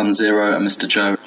BunZer0 and Mr. Jo.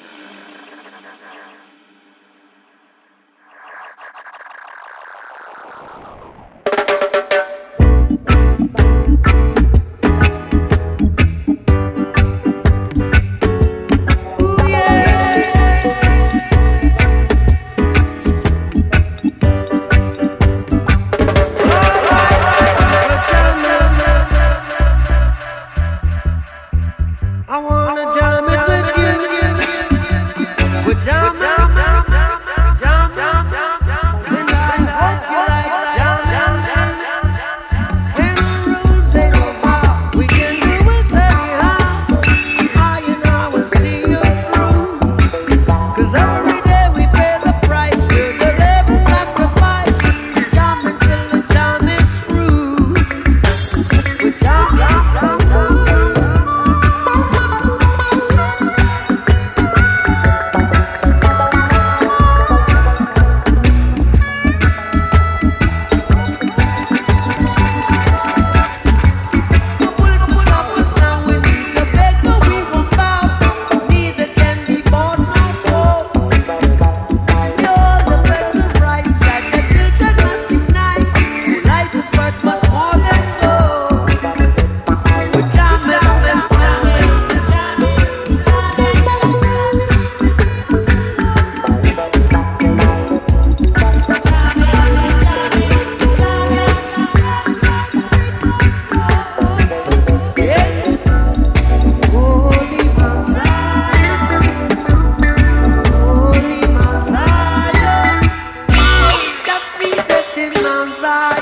side.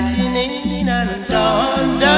lightning and thunder.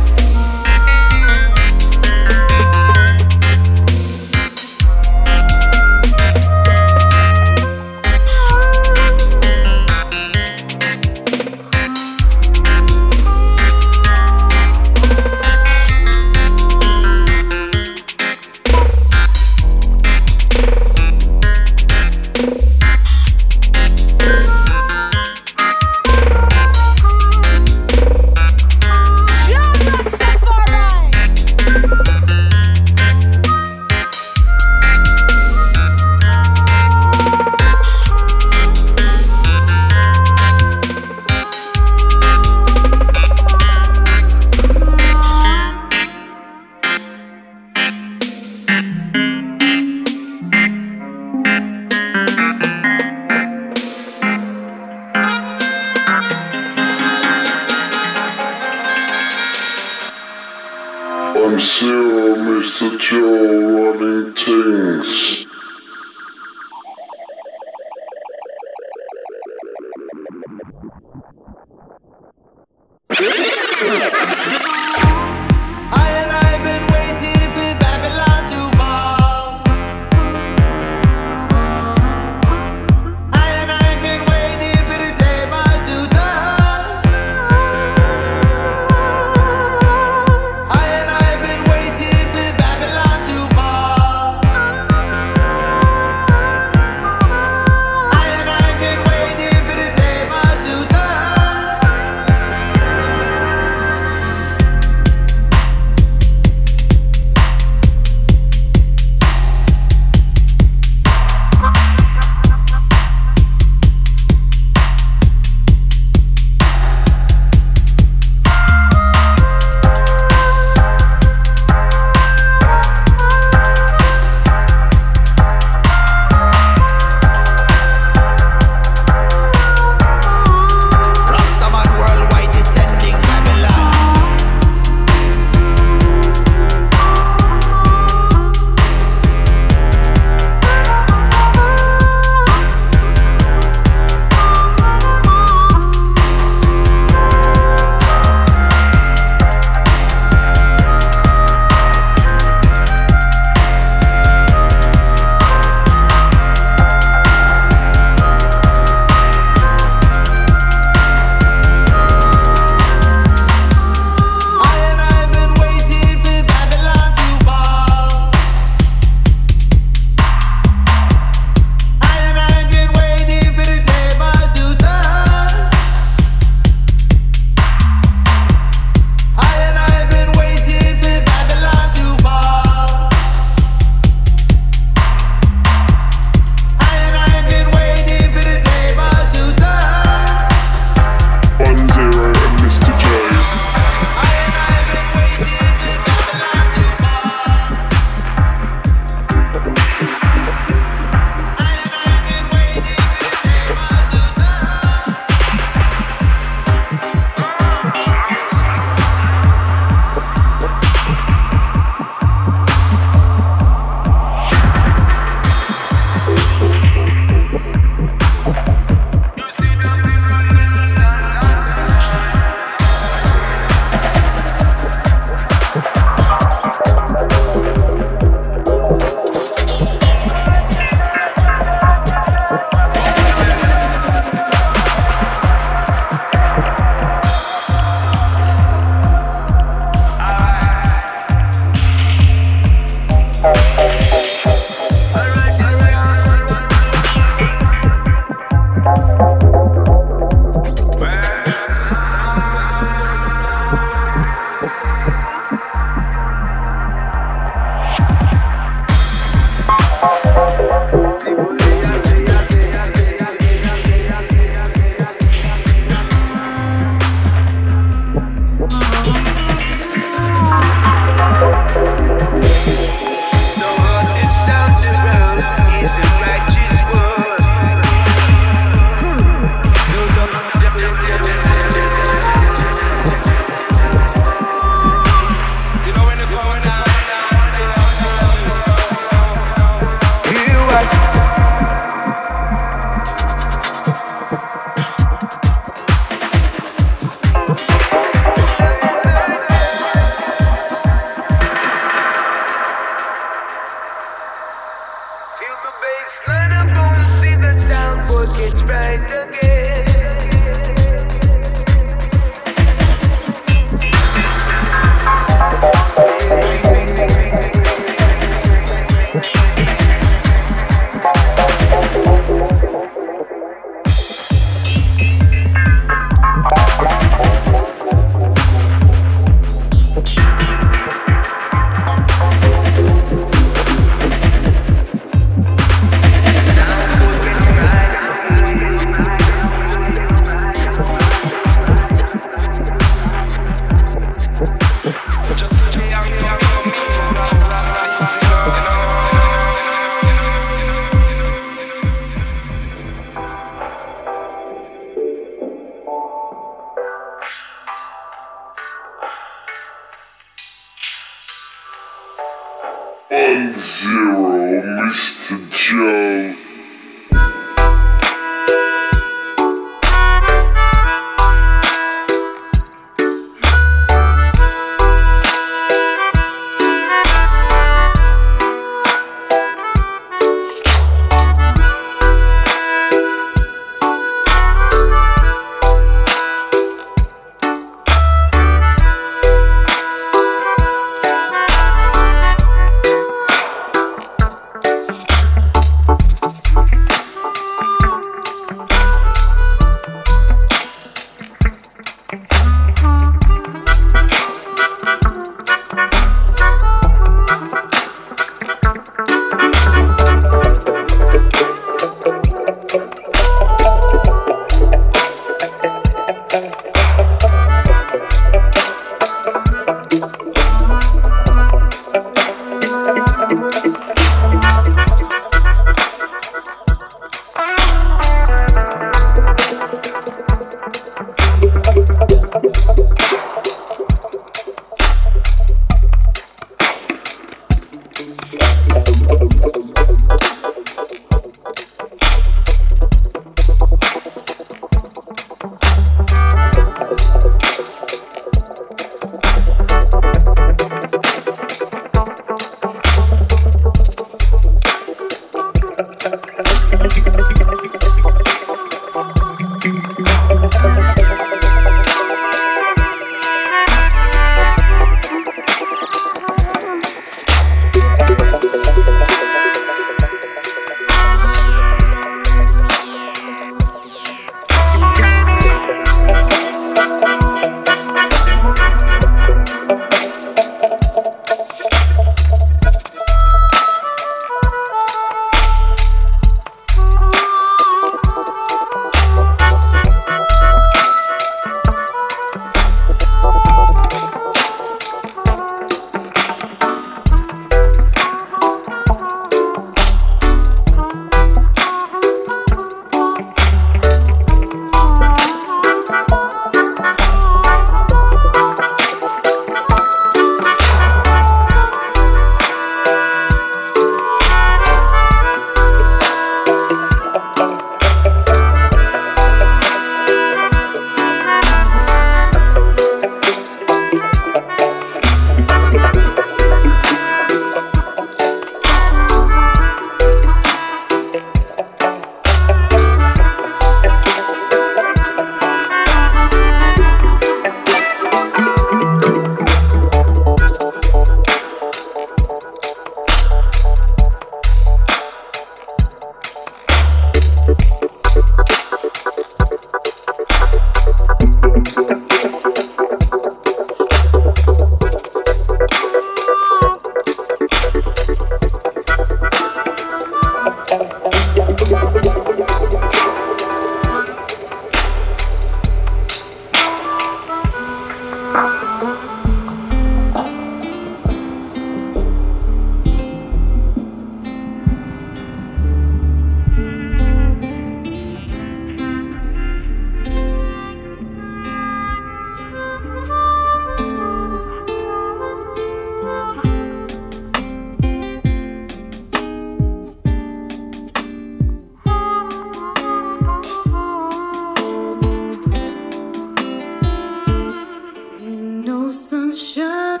Sunshine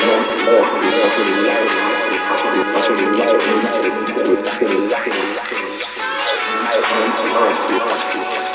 Thank you.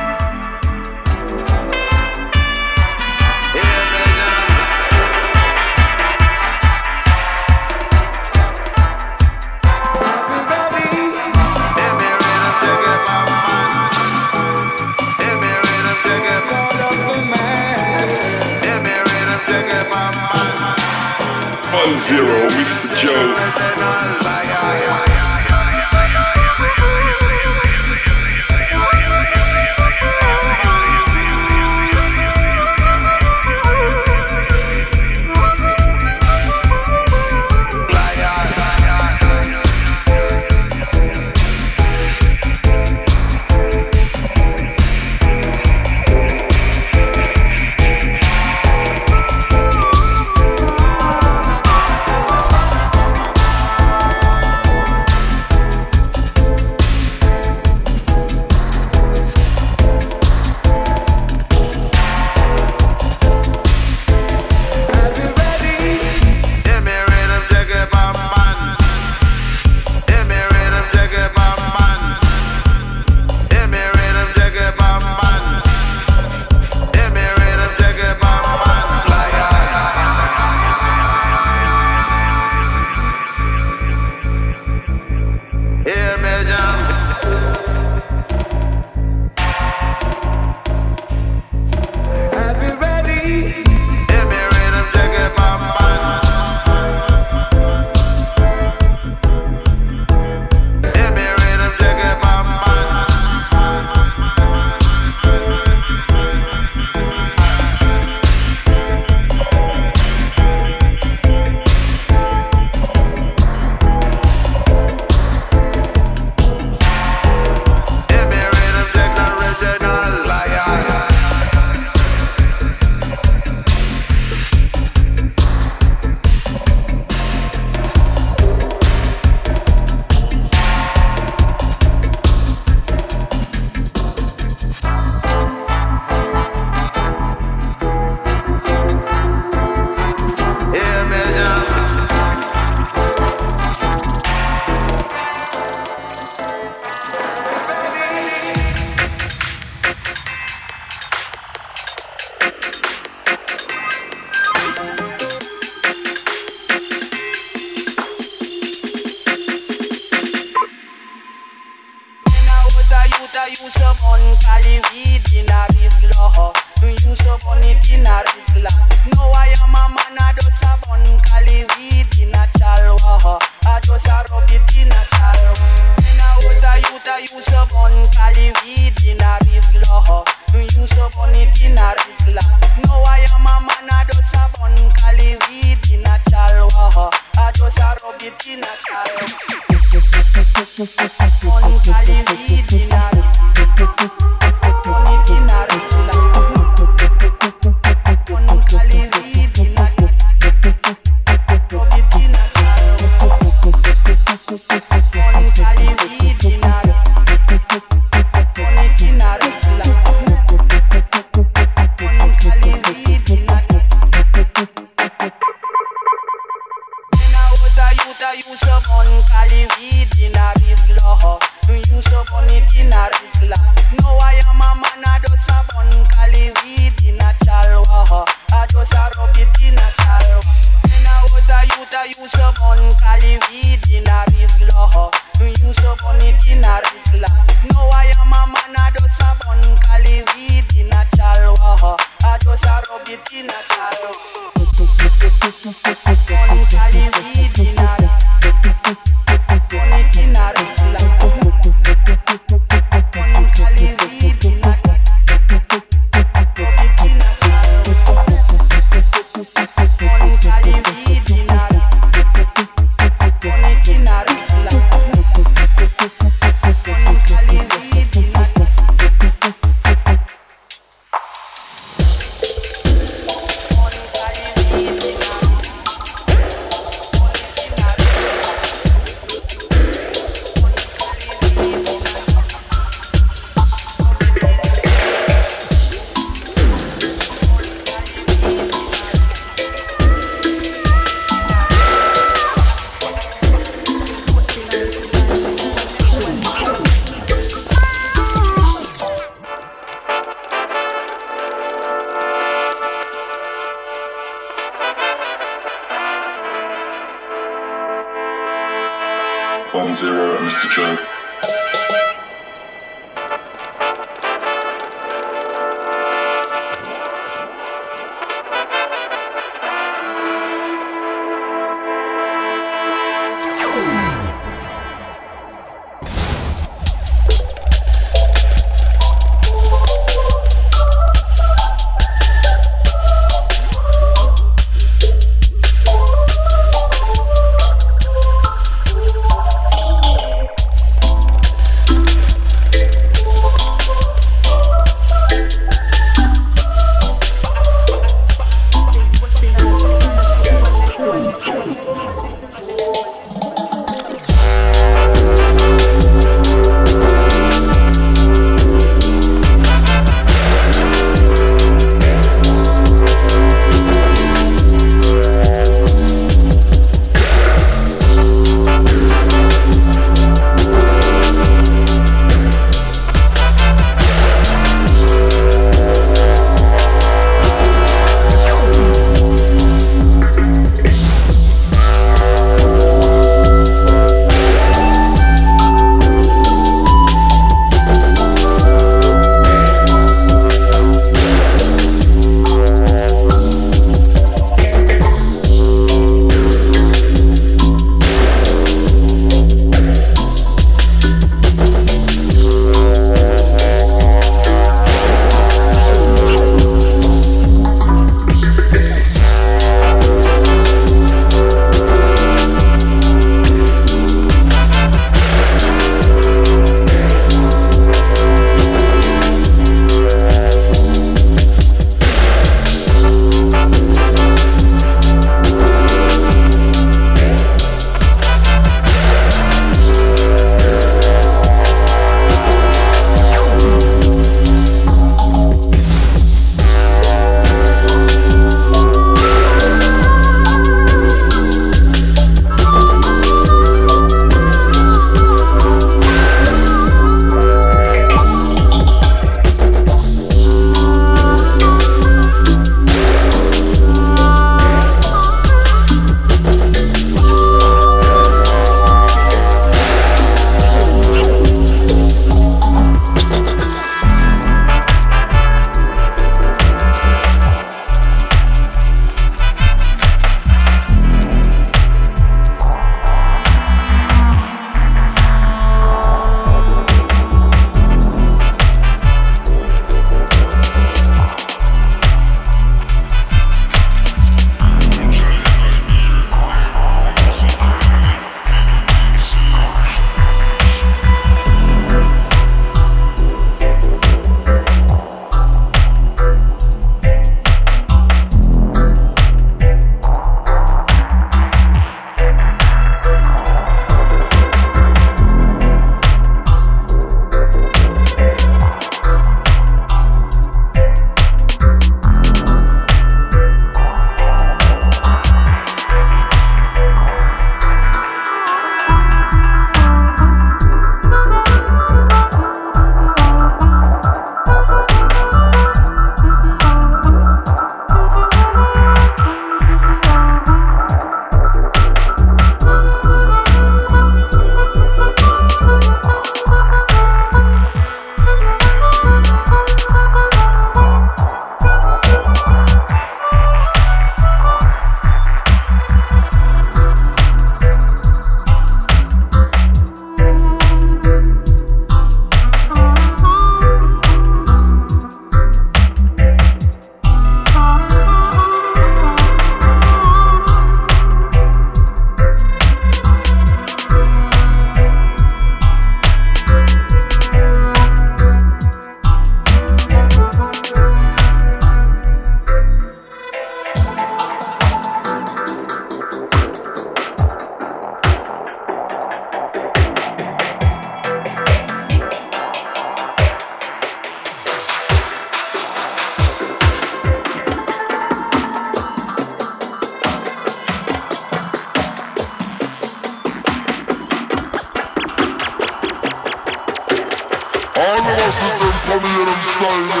Here them style,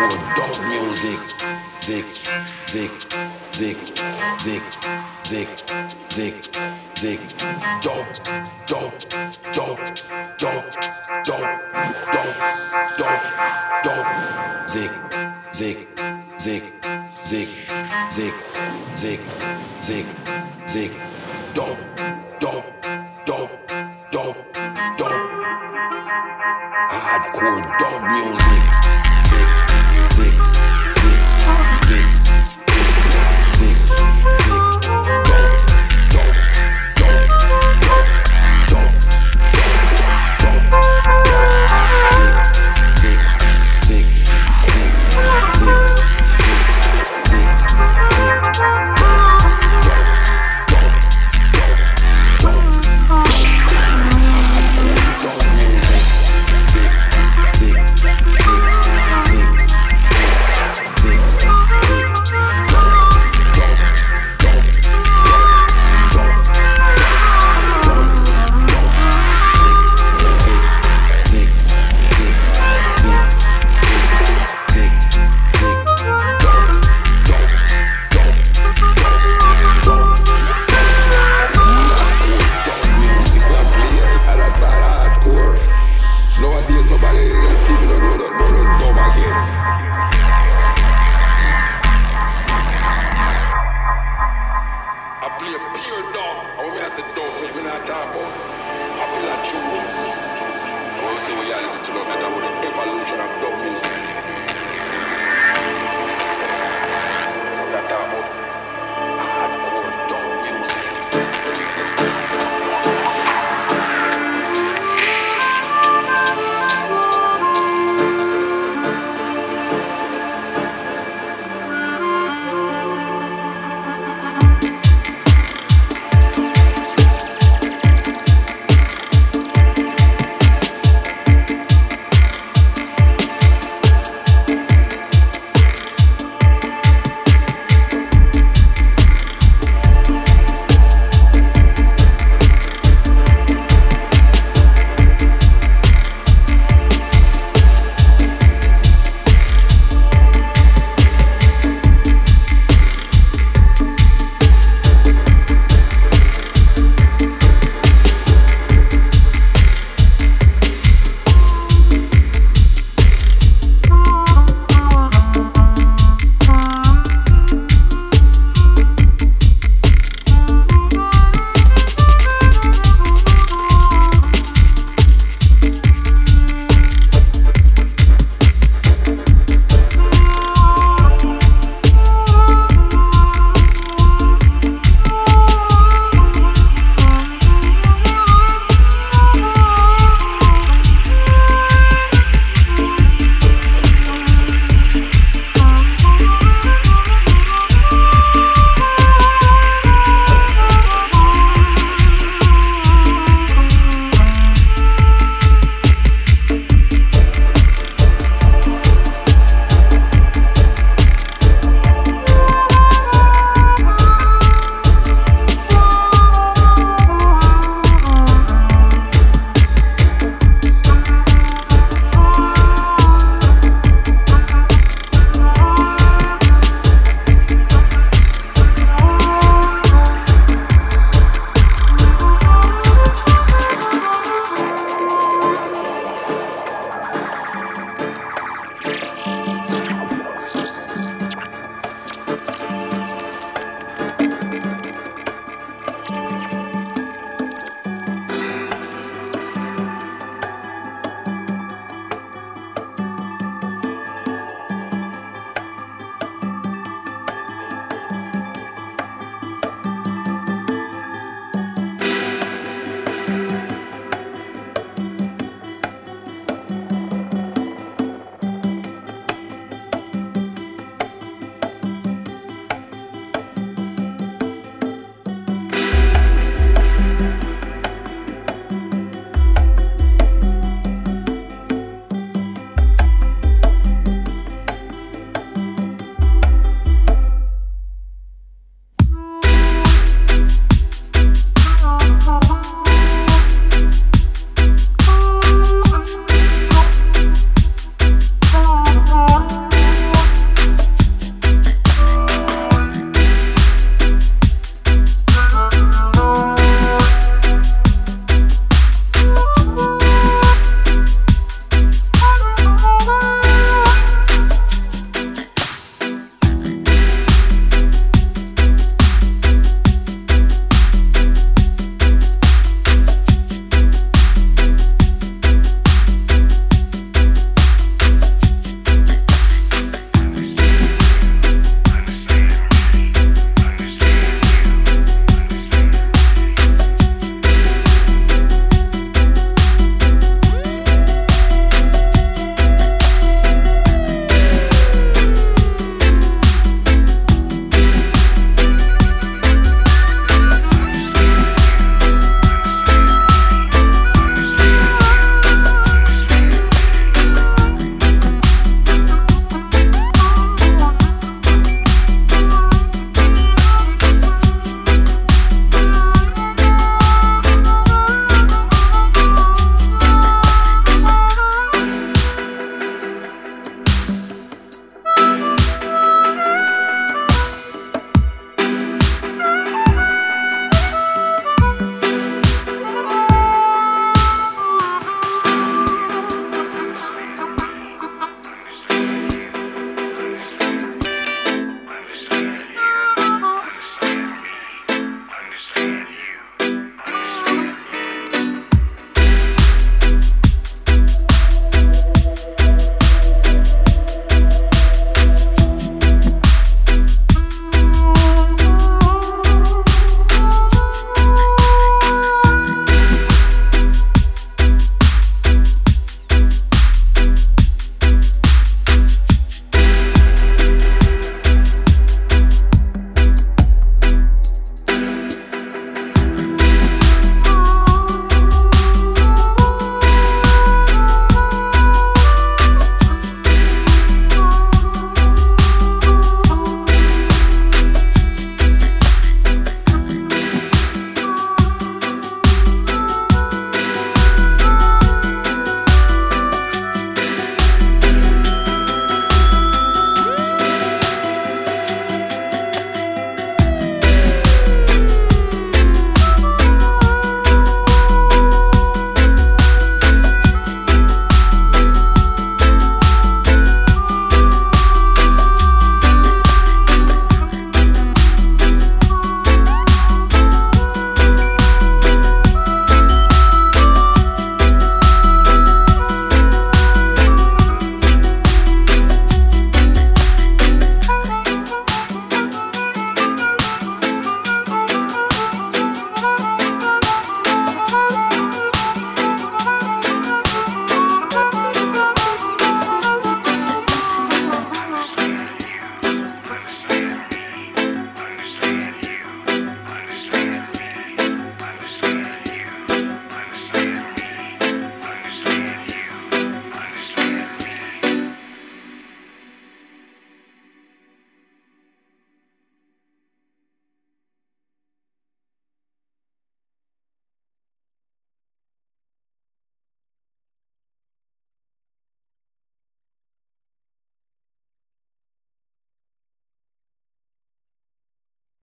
for dog music. Dick, dick, dick, dick, dick, dick, dick, dog, dog, dog, dog, dog, dog, dog, dog, zick, zick, zick, zick, zick, zick, zick, zick, dog, dog, dog, dog, dog, hardcore dub music.